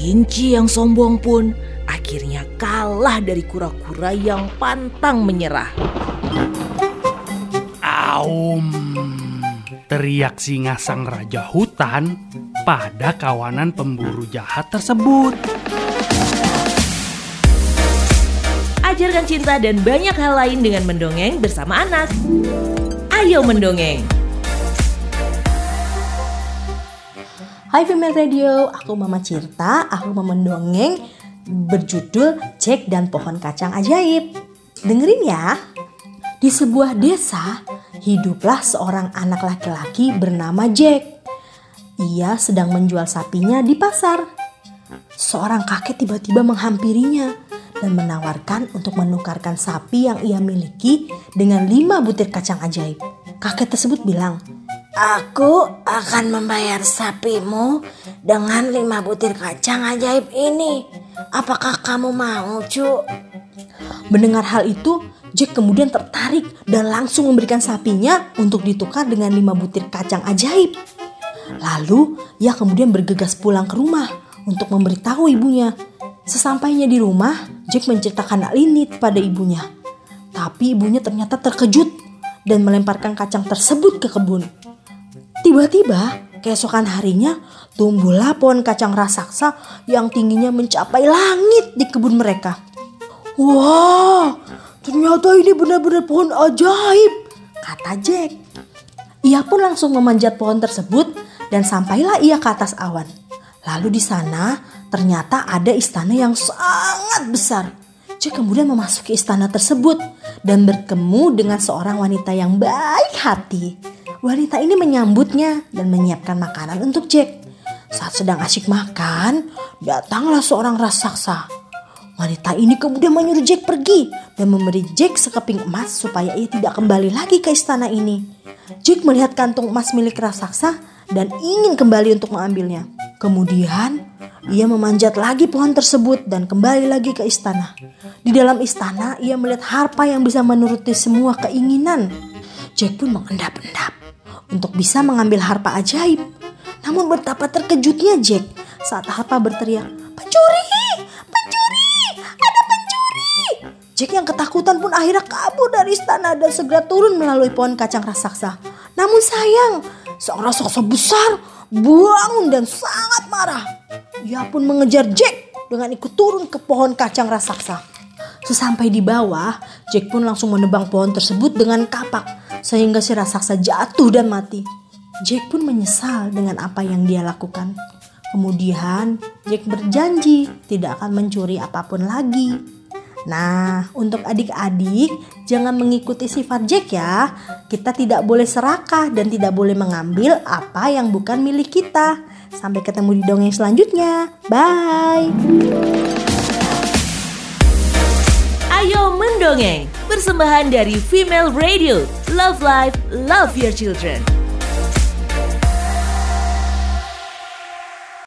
Kelinci yang sombong pun akhirnya kalah dari kura-kura yang pantang menyerah. Aum, teriak singa sang raja hutan pada kawanan pemburu jahat tersebut. Ajarkan cinta dan banyak hal lain dengan mendongeng bersama anak. Ayo mendongeng! Hai Female Radio, aku Mama Cirta, aku mau mendongeng berjudul Jack dan Pohon Kacang Ajaib. Dengerin ya. Di sebuah desa, hiduplah seorang anak laki-laki bernama Jack. Ia sedang menjual sapinya di pasar. Seorang kakek tiba-tiba menghampirinya dan menawarkan untuk menukarkan sapi yang ia miliki dengan lima butir kacang ajaib. Kakek tersebut bilang, Aku akan membayar sapimu dengan lima butir kacang ajaib ini. Apakah kamu mau, Cu? Mendengar hal itu, Jack kemudian tertarik dan langsung memberikan sapinya untuk ditukar dengan lima butir kacang ajaib. Lalu, ia kemudian bergegas pulang ke rumah untuk memberitahu ibunya. Sesampainya di rumah, Jack menceritakan hal ini pada ibunya. Tapi ibunya ternyata terkejut dan melemparkan kacang tersebut ke kebun. Tiba-tiba, keesokan harinya tumbuhlah pohon kacang raksasa yang tingginya mencapai langit di kebun mereka. Wah, ternyata ini benar-benar pohon ajaib, kata Jack. Ia pun langsung memanjat pohon tersebut dan sampailah ia ke atas awan. Lalu di sana ternyata ada istana yang sangat besar. Jack kemudian memasuki istana tersebut dan bertemu dengan seorang wanita yang baik hati. Wanita ini menyambutnya dan menyiapkan makanan untuk Jack. Saat sedang asyik makan, datanglah seorang raksasa. Wanita ini kemudian menyuruh Jack pergi dan memberi Jack sekeping emas supaya ia tidak kembali lagi ke istana ini. Jack melihat kantung emas milik raksasa dan ingin kembali untuk mengambilnya. Kemudian ia memanjat lagi pohon tersebut dan kembali lagi ke istana. Di dalam istana ia melihat harpa yang bisa menuruti semua keinginan. Jack pun mengendap-endap untuk bisa mengambil harpa ajaib. Namun betapa terkejutnya Jack saat harpa berteriak, "Pencuri! Pencuri! Ada pencuri!" Jack yang ketakutan pun akhirnya kabur dari istana dan segera turun melalui pohon kacang raksasa. Namun sayang, seorang raksasa besar bangun dan sangat marah. Ia pun mengejar Jack dengan ikut turun ke pohon kacang raksasa. Sesampai di bawah, Jack pun langsung menebang pohon tersebut dengan kapak sehingga si raksasa jatuh dan mati. Jack pun menyesal dengan apa yang dia lakukan. Kemudian Jack berjanji tidak akan mencuri apa pun lagi. Nah, untuk adik-adik jangan mengikuti sifat Jack ya. Kita tidak boleh serakah dan tidak boleh mengambil apa yang bukan milik kita. Sampai ketemu di dongeng selanjutnya. Bye. Ayo mendongeng, persembahan dari Female Radio. Love Life, Love Your Children.